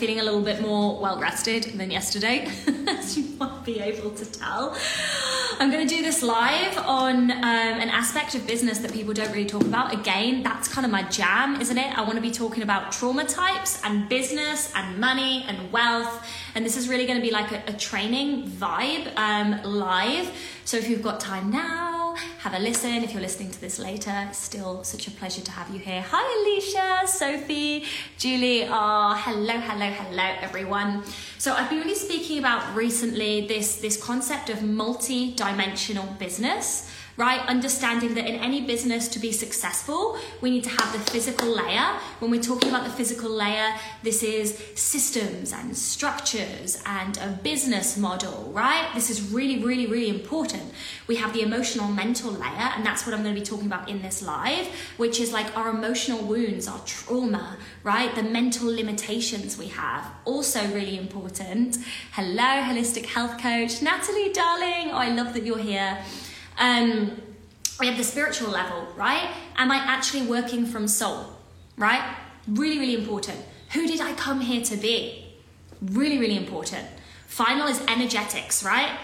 feeling a little bit more well rested than yesterday, as you might be able to tell. I'm going to do this live on um, an aspect of business that people don't really talk about. Again, that's kind of my jam, isn't it? I want to be talking about trauma types and business and money and wealth. And this is really going to be like a, a training vibe um, live. So if you've got time now, have a listen. If you're listening to this later, still such a pleasure to have you here. Hi, Alicia, Sophie, Julie. Oh, hello, hello, hello, everyone. So I've been really speaking about recently this this concept of multi-dimensional business right? Understanding that in any business to be successful, we need to have the physical layer. When we're talking about the physical layer, this is systems and structures and a business model, right? This is really, really, really important. We have the emotional mental layer, and that's what I'm going to be talking about in this live, which is like our emotional wounds, our trauma, right? The mental limitations we have. Also, really important. Hello, holistic health coach, Natalie, darling. Oh, I love that you're here. Um, we have the spiritual level, right? Am I actually working from soul, right? Really, really important. Who did I come here to be? Really, really important. Final is energetics, right?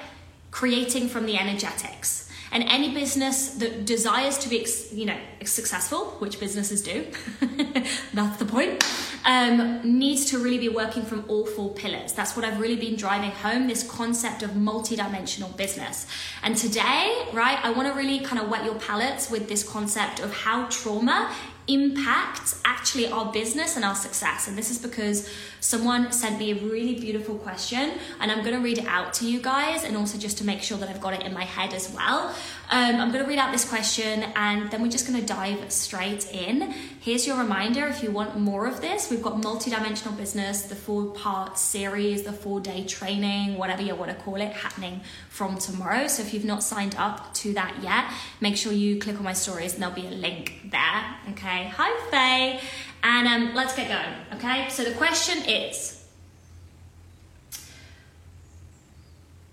Creating from the energetics. And any business that desires to be, you know, successful, which businesses do, that's the point, um, needs to really be working from all four pillars. That's what I've really been driving home this concept of multidimensional business. And today, right, I want to really kind of wet your palates with this concept of how trauma impacts actually our business and our success. And this is because someone sent me a really beautiful question, and I'm going to read it out to you guys, and also just to make sure that I've got it in my head as well. Um, I'm going to read out this question, and then we're just going to dive straight in. Here's your reminder if you want more of this, we've got multidimensional business, the four part series, the four day training, whatever you want to call it, happening from tomorrow. So if you've not signed up to that yet, make sure you click on my stories, and there'll be a link there. Okay. Hi, Faye. And um, let's get going, okay? So the question is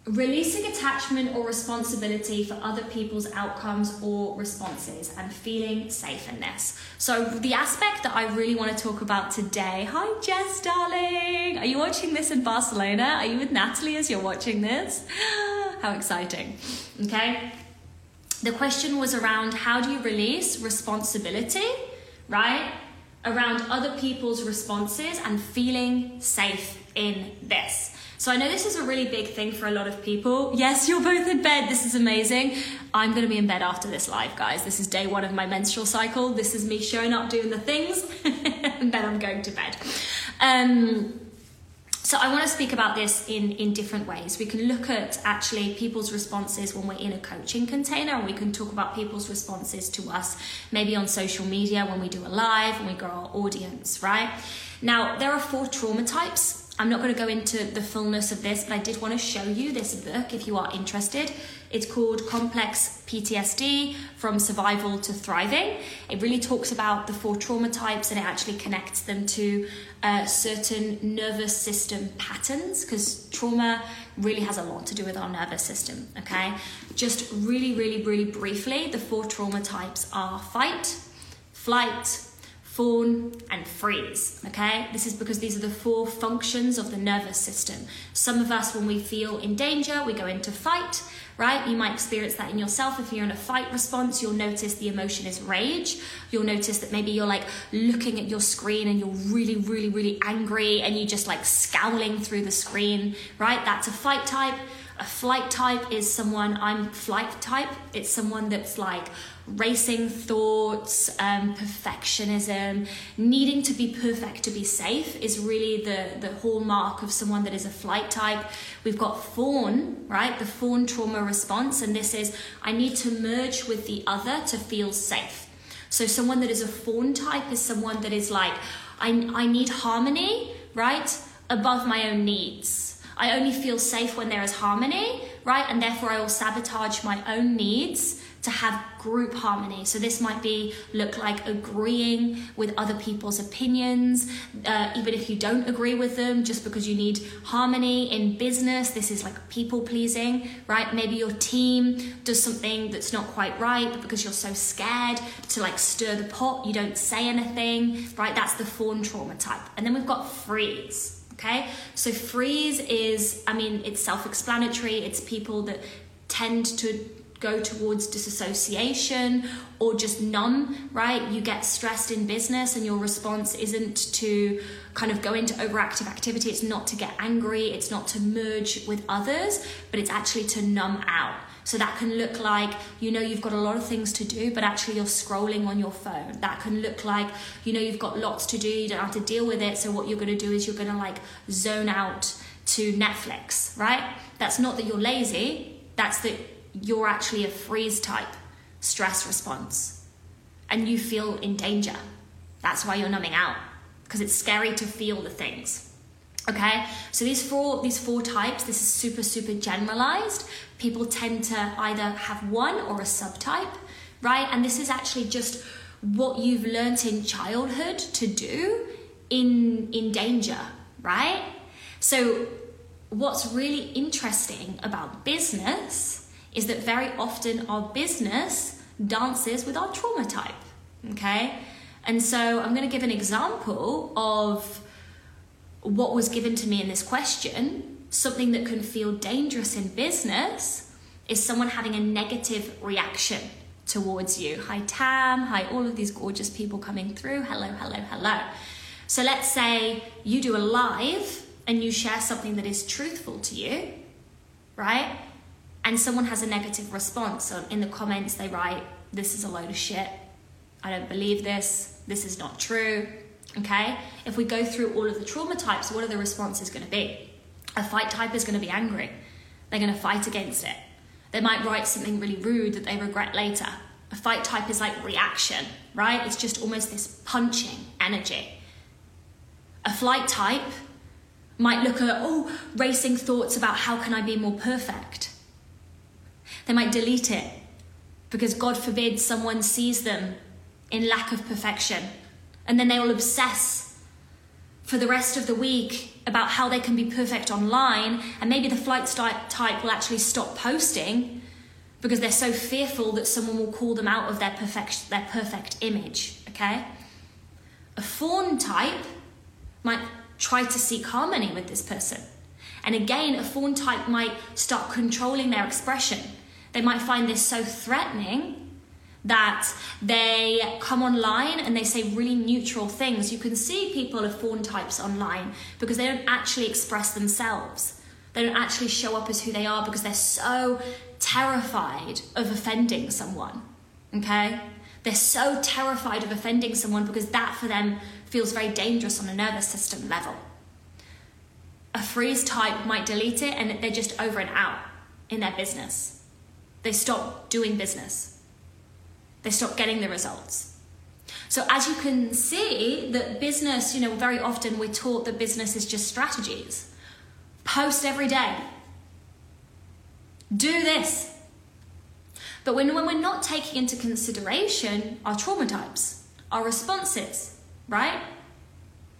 releasing attachment or responsibility for other people's outcomes or responses and feeling safe in this. So, the aspect that I really want to talk about today. Hi, Jess, darling. Are you watching this in Barcelona? Are you with Natalie as you're watching this? How exciting. Okay. The question was around how do you release responsibility, right? around other people's responses and feeling safe in this. So I know this is a really big thing for a lot of people. Yes, you're both in bed. This is amazing. I'm going to be in bed after this live, guys. This is day one of my menstrual cycle. This is me showing up, doing the things, and then I'm going to bed. Um, so I want to speak about this in, in different ways. We can look at actually people's responses when we're in a coaching container, and we can talk about people's responses to us maybe on social media when we do a live and we grow our audience, right? Now, there are four trauma types I'm not going to go into the fullness of this, but I did want to show you this book if you are interested. It's called Complex PTSD From Survival to Thriving. It really talks about the four trauma types and it actually connects them to uh, certain nervous system patterns because trauma really has a lot to do with our nervous system. Okay, just really, really, really briefly, the four trauma types are fight, flight, fawn, and freeze. Okay, this is because these are the four functions of the nervous system. Some of us, when we feel in danger, we go into fight, right? You might experience that in yourself. If you're in a fight response, you'll notice the emotion is rage. You'll notice that maybe you're like looking at your screen and you're really, really, really angry and you just like scowling through the screen, right? That's a fight type. A flight type is someone, I'm flight type, it's someone that's like racing thoughts, um, perfectionism, needing to be perfect to be safe is really the, the hallmark of someone that is a flight type. We've got fawn, right? The fawn trauma response, and this is I need to merge with the other to feel safe. So, someone that is a fawn type is someone that is like, I, I need harmony, right? Above my own needs. I only feel safe when there is harmony, right? And therefore, I will sabotage my own needs to have group harmony. So this might be look like agreeing with other people's opinions, uh, even if you don't agree with them, just because you need harmony in business. This is like people pleasing, right? Maybe your team does something that's not quite right, but because you're so scared to like stir the pot, you don't say anything, right? That's the fawn trauma type. And then we've got freeze. Okay, so freeze is, I mean, it's self explanatory. It's people that tend to go towards disassociation or just numb, right? You get stressed in business and your response isn't to kind of go into overactive activity, it's not to get angry, it's not to merge with others, but it's actually to numb out. So that can look like, you know, you've got a lot of things to do, but actually you're scrolling on your phone. That can look like, you know, you've got lots to do, you don't have to deal with it. So what you're going to do is you're going to like zone out to Netflix, right? That's not that you're lazy, that's that you're actually a freeze type stress response and you feel in danger. That's why you're numbing out because it's scary to feel the things. Okay, so these four these four types, this is super super generalized. People tend to either have one or a subtype, right? And this is actually just what you've learnt in childhood to do in in danger, right? So what's really interesting about business is that very often our business dances with our trauma type. Okay? And so I'm going to give an example of what was given to me in this question. Something that can feel dangerous in business is someone having a negative reaction towards you. Hi, Tam. Hi, all of these gorgeous people coming through. Hello, hello, hello. So let's say you do a live and you share something that is truthful to you, right? and someone has a negative response. So in the comments, they write, This is a load of shit. I don't believe this. This is not true. Okay? If we go through all of the trauma types, what are the responses going to be? A fight type is going to be angry. They're going to fight against it. They might write something really rude that they regret later. A fight type is like reaction, right? It's just almost this punching energy. A flight type might look at, oh, racing thoughts about how can I be more perfect they might delete it because God forbid someone sees them in lack of perfection. And then they will obsess for the rest of the week about how they can be perfect online. And maybe the flight type will actually stop posting because they're so fearful that someone will call them out of their perfect, their perfect image. Okay? A fawn type might try to seek harmony with this person. And again, a fawn type might start controlling their expression they might find this so threatening that they come online and they say really neutral things. You can see people of fawn types online because they don't actually express themselves. They don't actually show up as who they are because they're so terrified of offending someone. Okay? They're so terrified of offending someone because that for them feels very dangerous on a nervous system level. A freeze type might delete it and they're just over and out in their business. They stop doing business. They stop getting the results. So as you can see, that business, you know, very often we're taught that business is just strategies. Post every day. Do this. But when, when we're not taking into consideration our trauma types, our responses, right?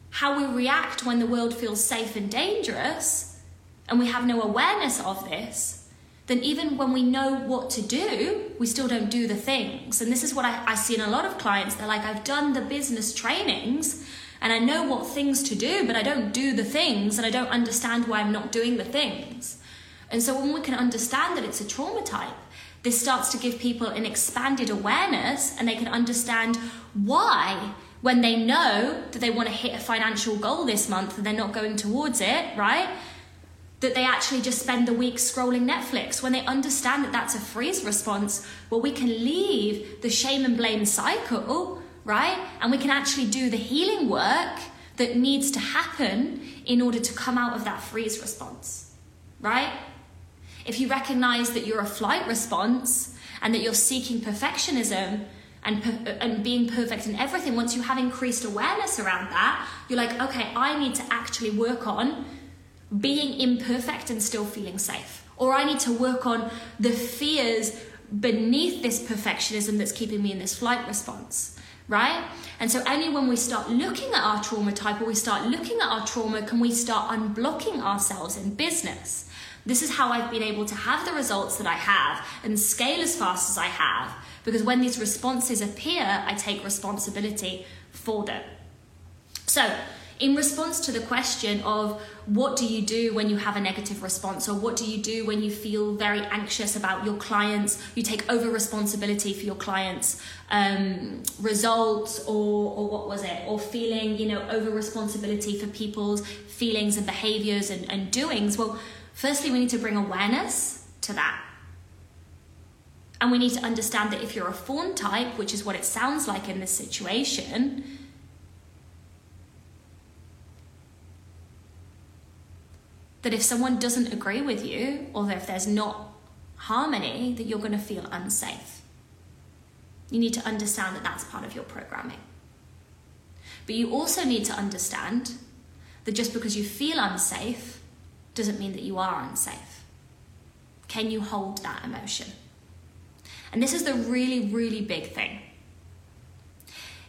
How we react when the world feels safe and dangerous, and we have no awareness of this, then even when we know what to do, we still don't do the things. And this is what I, I see in a lot of clients. They're like, I've done the business trainings and I know what things to do, but I don't do the things and I don't understand why I'm not doing the things. And so when we can understand that it's a trauma type, this starts to give people an expanded awareness and they can understand why when they know that they want to hit a financial goal this month and they're not going towards it, right? That they actually just spend the week scrolling Netflix when they understand that that's a freeze response, well, we can leave the shame and blame cycle, right? And we can actually do the healing work that needs to happen in order to come out of that freeze response, right? If you recognize that you're a flight response and that you're seeking perfectionism and, and being perfect in everything, once you have increased awareness around that, you're like, okay, I need to actually work on being imperfect and still feeling safe. Or I need to work on the fears beneath this perfectionism that's keeping me in this flight response, right? And so, only when we start looking at our trauma type or we start looking at our trauma can we start unblocking ourselves in business. This is how I've been able to have the results that I have and scale as fast as I have because when these responses appear, I take responsibility for them. So, in response to the question of what do you do when you have a negative response or what do you do when you feel very anxious about your clients you take over responsibility for your clients um, results or, or what was it? Or feeling you know over responsibility for people's feelings and behaviors and, and doings. Well firstly we need to bring awareness to that. And we need to understand that if you're a fawn type which is what it sounds like in this situation that if someone doesn't agree with you or if there's not harmony, that you're going to feel unsafe. You need to understand that that's part of your programming. But you also need to understand that just because you feel unsafe doesn't mean that you are unsafe. Can you hold that emotion? And this is the really, really big thing.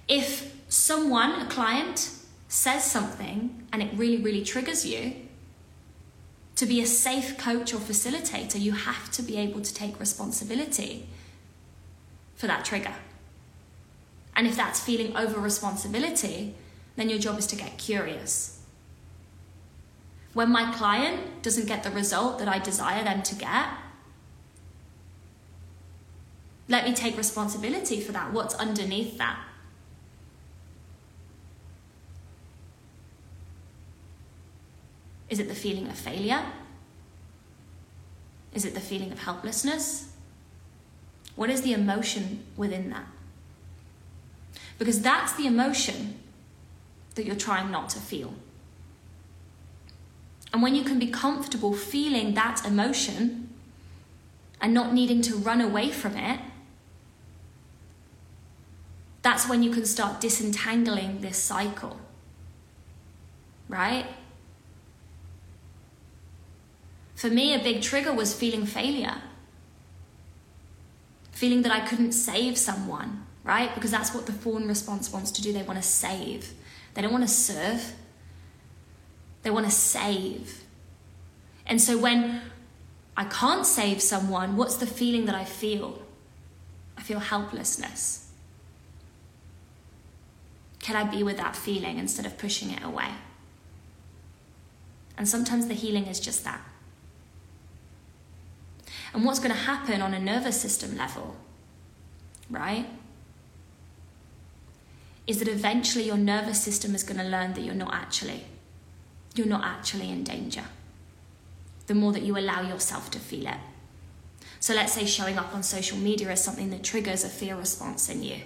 If someone, a client, says something and it really, really triggers you, to be a safe coach or facilitator, you have to be able to take responsibility for that trigger. And if that's feeling over responsibility, then your job is to get curious. When my client doesn't get the result that I desire them to get, let me take responsibility for that. What's underneath that? Is it the feeling of failure? Is it the feeling of helplessness? What is the emotion within that? Because that's the emotion that you're trying not to feel. And when you can be comfortable feeling that emotion and not needing to run away from it, that's when you can start disentangling this cycle. Right? For me, a big trigger was feeling failure. Feeling that I couldn't save someone, right? Because that's what the fawn response wants to do. They want to save, they don't want to serve, they want to save. And so when I can't save someone, what's the feeling that I feel? I feel helplessness. Can I be with that feeling instead of pushing it away? And sometimes the healing is just that and what's going to happen on a nervous system level, right? Is that eventually your nervous system is going to learn that you're not actually, you're not actually in danger. The more that you allow yourself to feel it. So let's say showing up on social media is something that triggers a fear response in you.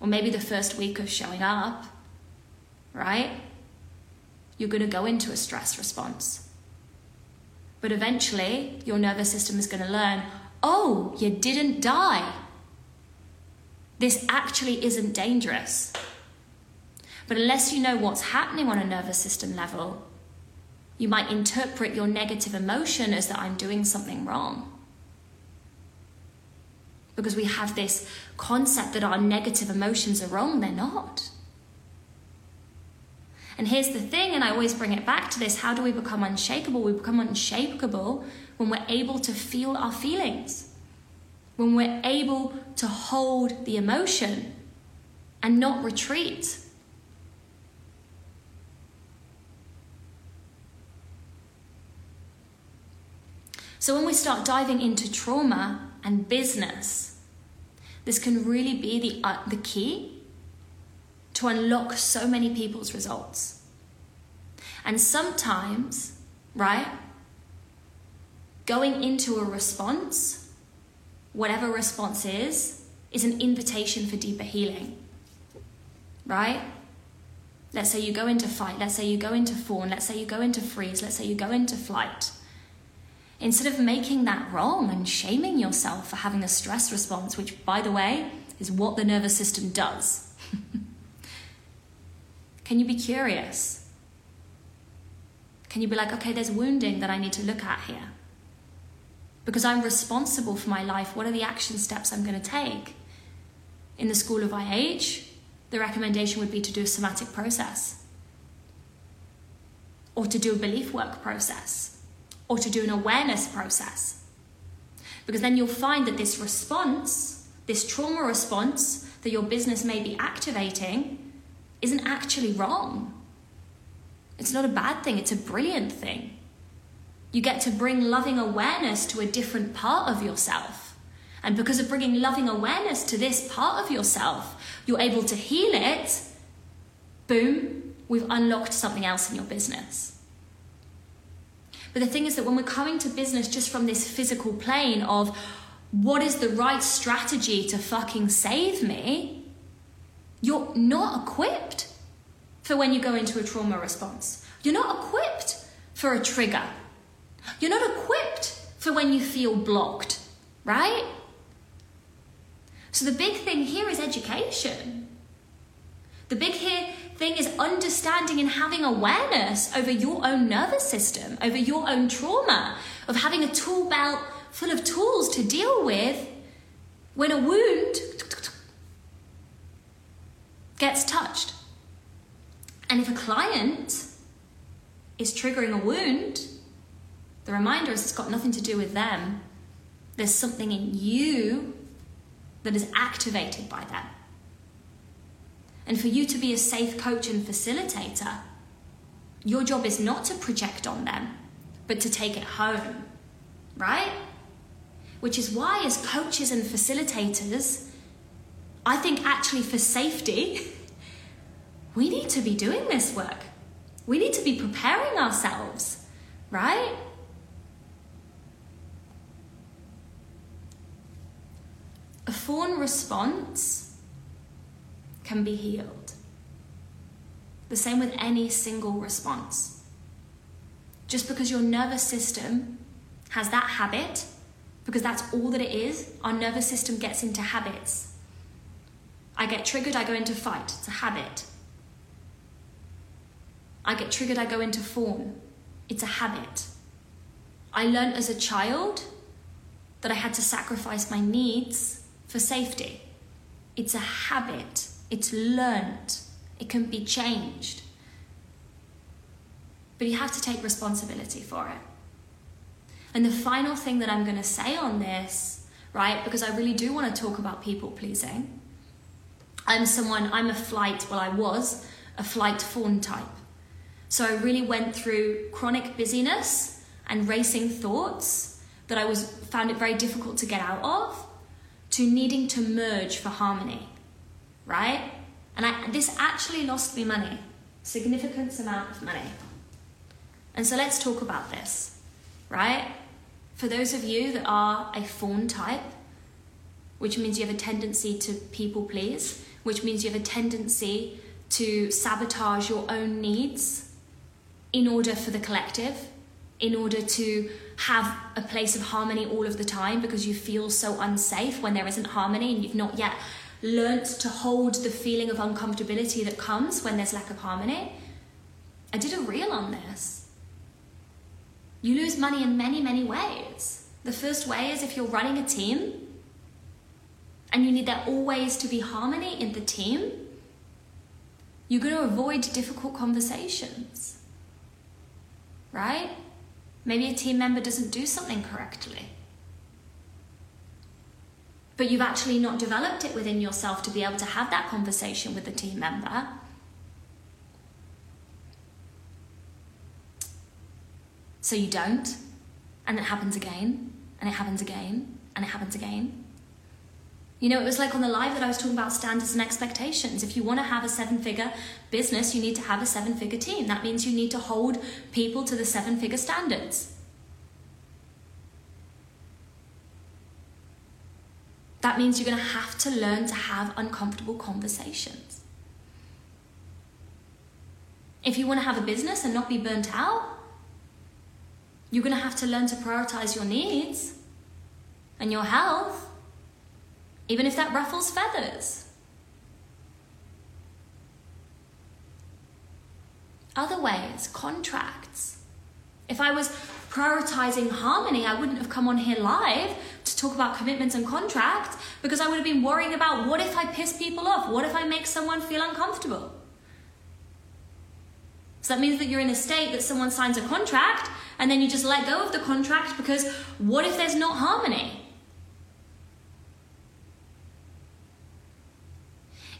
Or maybe the first week of showing up, right? You're going to go into a stress response. But eventually, your nervous system is going to learn oh, you didn't die. This actually isn't dangerous. But unless you know what's happening on a nervous system level, you might interpret your negative emotion as that I'm doing something wrong. Because we have this concept that our negative emotions are wrong, they're not. And here's the thing, and I always bring it back to this how do we become unshakable? We become unshakable when we're able to feel our feelings, when we're able to hold the emotion and not retreat. So, when we start diving into trauma and business, this can really be the, uh, the key to unlock so many people's results. And sometimes, right, going into a response, whatever response is, is an invitation for deeper healing. Right? Let's say you go into fight, let's say you go into fawn, let's say you go into freeze, let's say you go into flight. Instead of making that wrong and shaming yourself for having a stress response, which, by the way, is what the nervous system does. Can you be curious? Can you be like, okay, there's wounding that I need to look at here? because I'm responsible for my life. What are the action steps I'm going to take? In the School of IH, the recommendation would be to do a somatic process, or to do a belief work process, or to do an awareness process. Because then you'll find that this response, this trauma response that your business may be activating, isn't actually wrong. It's not a bad thing, it's a brilliant thing. You get to bring loving awareness to a different part of yourself. And because of bringing loving awareness to this part of yourself, you're able to heal it. Boom, we've unlocked something else in your business. But the thing is that when we're coming to business just from this physical plane of what is the right strategy to fucking save me, you're not equipped for when you go into a trauma response. You're not equipped for a trigger. You're not equipped for when you feel blocked, right? So the big thing here is education. The big here thing is understanding and having awareness over your own nervous system, over your own trauma, of having a tool belt full of tools to deal with when a wound gets touched. And if a client is triggering a wound, the reminder is it's got nothing to do with them. There's something in you that is activated by them. And for you to be a safe coach and facilitator, your job is not to project on them, but to take it home, right? Which is why, as coaches and facilitators, I think actually for safety, we need to be doing this work. We need to be preparing ourselves, right? A fawn response can be healed. The same with any single response. Just because your nervous system has that habit, because that's all that it is, our nervous system gets into habits. I get triggered, I go into fight. It's a habit. I get triggered, I go into fawn. It's a habit. I learned as a child that I had to sacrifice my needs for safety. It's a habit, it's learned, it can be changed. But you have to take responsibility for it. And the final thing that I'm going to say on this, right, because I really do want to talk about people pleasing. I'm someone, I'm a flight, well, I was a flight fawn type. So I really went through chronic busyness and racing thoughts that I was found it very difficult to get out of to needing to merge for harmony, right? And I, this actually lost me money, significant amount of money. And so let's talk about this, right? For those of you that are a fawn type, which means you have a tendency to people please, which means you have a tendency to sabotage your own needs in order for the collective, in order to have a place of harmony all of the time because you feel so unsafe when there isn't harmony and you've not yet learnt to hold the feeling of uncomfortability that comes when there's lack of harmony. I did a reel on this. You lose money in many, many ways. The first way is if you're running a team and you need there always to be harmony in the team, you're going to avoid difficult conversations right? Maybe a team member doesn't do something correctly. But you've actually not developed it within yourself to be able to have that conversation with the team member. So you don't, and it happens again, and it happens again, and it happens again. You know, it was like on the live that I was talking about standards and expectations. If you want to have a seven figure business, you need to have a seven figure team. That means you need to hold people to the seven figure standards. That means you're going to have to learn to have uncomfortable conversations. If you want to have a business and not be burnt out, you're going to have to learn to prioritize your needs and your health even if that ruffles feathers. Other ways, contracts. If I was prioritizing harmony, I wouldn't have come on here live to talk about commitments and contracts because I would have been worrying about what if I piss people off? What if I make someone feel uncomfortable? So that means that you're in a state that someone signs a contract and then you just let go of the contract because what if there's not harmony?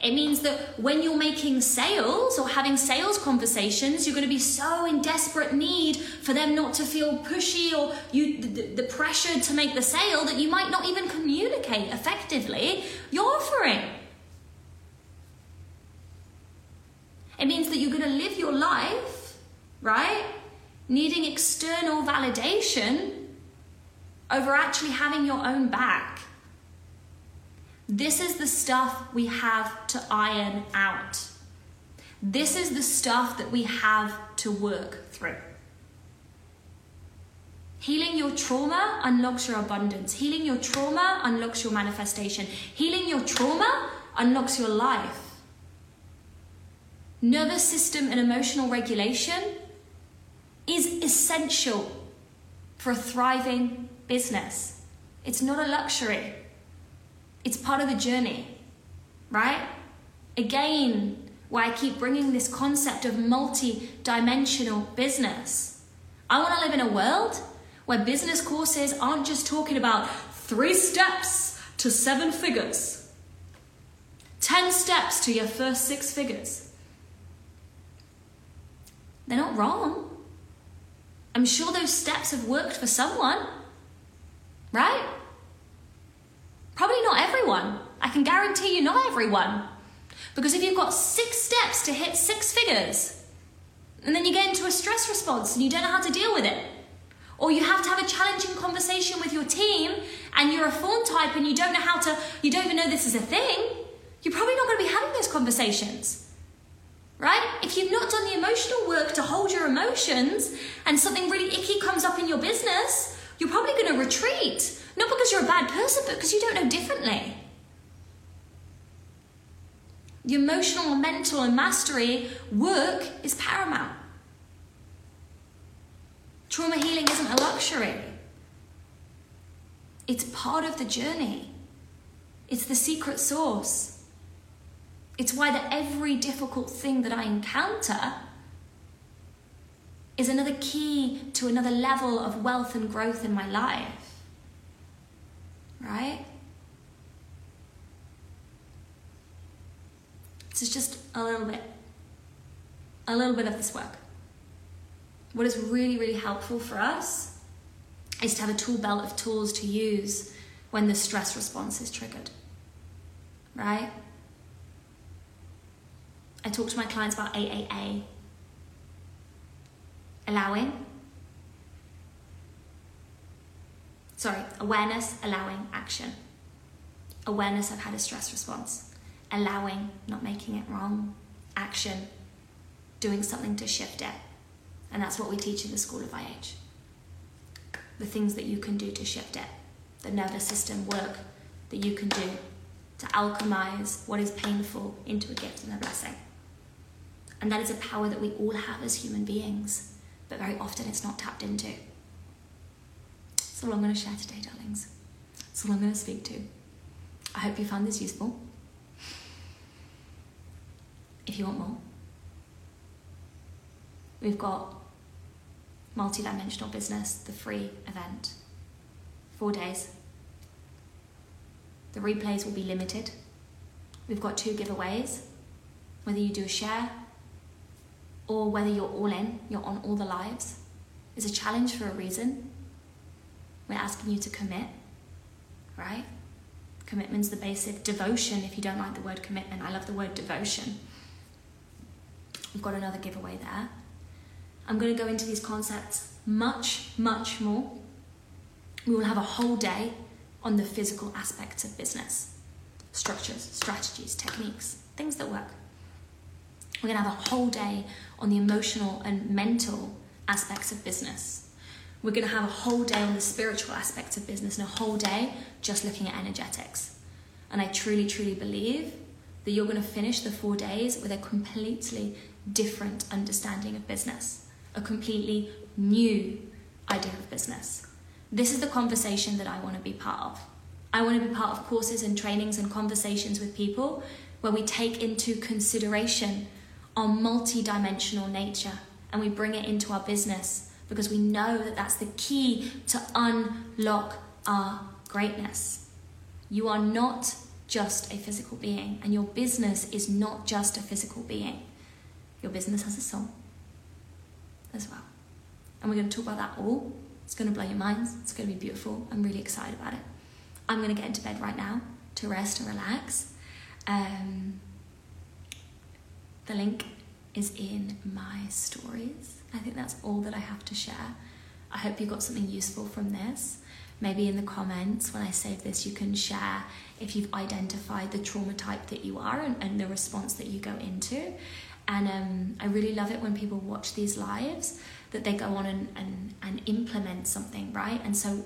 It means that when you're making sales or having sales conversations, you're going to be so in desperate need for them not to feel pushy or you the, the pressure to make the sale that you might not even communicate effectively your offering. It means that you're going to live your life, right? Needing external validation over actually having your own back. This is the stuff we have to iron out. This is the stuff that we have to work through. Healing your trauma unlocks your abundance. Healing your trauma unlocks your manifestation. Healing your trauma unlocks your life. Nervous system and emotional regulation is essential for a thriving business. It's not a luxury. It's part of the journey, right? Again, why I keep bringing this concept of multi dimensional business. I want to live in a world where business courses aren't just talking about three steps to seven figures, 10 steps to your first six figures. They're not wrong. I'm sure those steps have worked for someone, right? Probably not everyone. I can guarantee you, not everyone. Because if you've got six steps to hit six figures, and then you get into a stress response and you don't know how to deal with it, or you have to have a challenging conversation with your team and you're a fawn type and you don't know how to, you don't even know this is a thing, you're probably not going to be having those conversations. Right? If you've not done the emotional work to hold your emotions and something really icky comes up in your business, you're probably going to retreat not because you're a bad person, but because you don't know differently. The emotional, mental, and mastery work is paramount. Trauma healing isn't a luxury, it's part of the journey, it's the secret sauce. It's why that every difficult thing that I encounter is another key to another level of wealth and growth in my life right? So it's just a little bit, a little bit of this work. What is really, really helpful for us is to have a tool belt of tools to use when the stress response is triggered, right? I talk to my clients about AAA, allowing, sorry, awareness, allowing, action. Awareness, I've had a stress response. Allowing, not making it wrong. Action, doing something to shift it. And that's what we teach in the School of IH. The things that you can do to shift it, the nervous system work that you can do to alchemize what is painful into a gift and a blessing. And that is a power that we all have as human beings, but very often it's not tapped into. That's all I'm going to share today, darlings. That's all I'm going to speak to. I hope you found this useful. If you want more, we've got multi-dimensional business, the free event, four days. The replays will be limited. We've got two giveaways. Whether you do a share or whether you're all in, you're on all the lives, is a challenge for a reason. We're asking you to commit, right? Commitment's the basic devotion. If you don't like the word commitment, I love the word devotion. We've got another giveaway there. I'm going to go into these concepts much, much more. We will have a whole day on the physical aspects of business structures, strategies, techniques, things that work. We're going to have a whole day on the emotional and mental aspects of business we're going to have a whole day on the spiritual aspects of business and a whole day just looking at energetics. And I truly, truly believe that you're going to finish the four days with a completely different understanding of business, a completely new idea of business. This is the conversation that I want to be part of. I want to be part of courses and trainings and conversations with people where we take into consideration our multi-dimensional nature and we bring it into our business because we know that that's the key to unlock our greatness. You are not just a physical being, and your business is not just a physical being. Your business has a soul as well. And we're going to talk about that all. It's going to blow your minds. It's going to be beautiful. I'm really excited about it. I'm going to get into bed right now to rest and relax. Um, the link is in my stories. I think that's all that I have to share. I hope you got something useful from this. Maybe in the comments when I save this, you can share if you've identified the trauma type that you are and, and the response that you go into. And um, I really love it when people watch these lives that they go on and, and, and implement something, right? And so,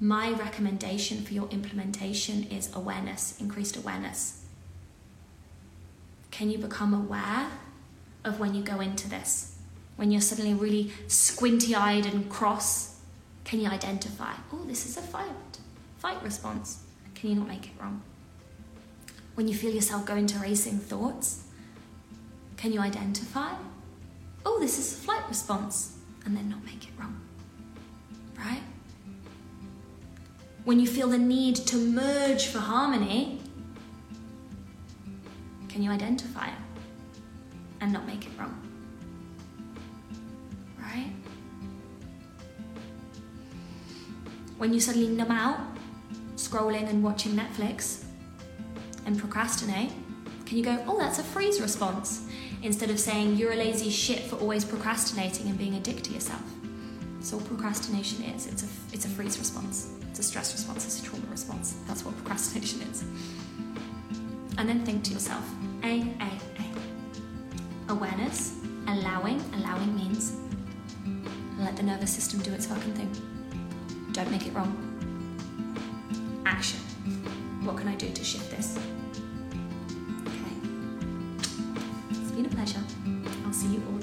my recommendation for your implementation is awareness, increased awareness. Can you become aware of when you go into this? When you're suddenly really squinty eyed and cross, can you identify, oh, this is a fight, fight response? Can you not make it wrong? When you feel yourself go into racing thoughts, can you identify, oh, this is a flight response, and then not make it wrong? Right? When you feel the need to merge for harmony, can you identify it and not make it wrong? Right? When you suddenly numb out, scrolling and watching Netflix, and procrastinate, can you go, oh, that's a freeze response? Instead of saying, you're a lazy shit for always procrastinating and being a dick to yourself. So procrastination is, it's a, it's a freeze response. It's a stress response, it's a trauma response. That's what procrastination is. And then think to yourself, A, A, A. Awareness, allowing, allowing means let the nervous system do its fucking thing. Don't make it wrong. Action. What can I do to shift this? Okay. It's been a pleasure. I'll see you all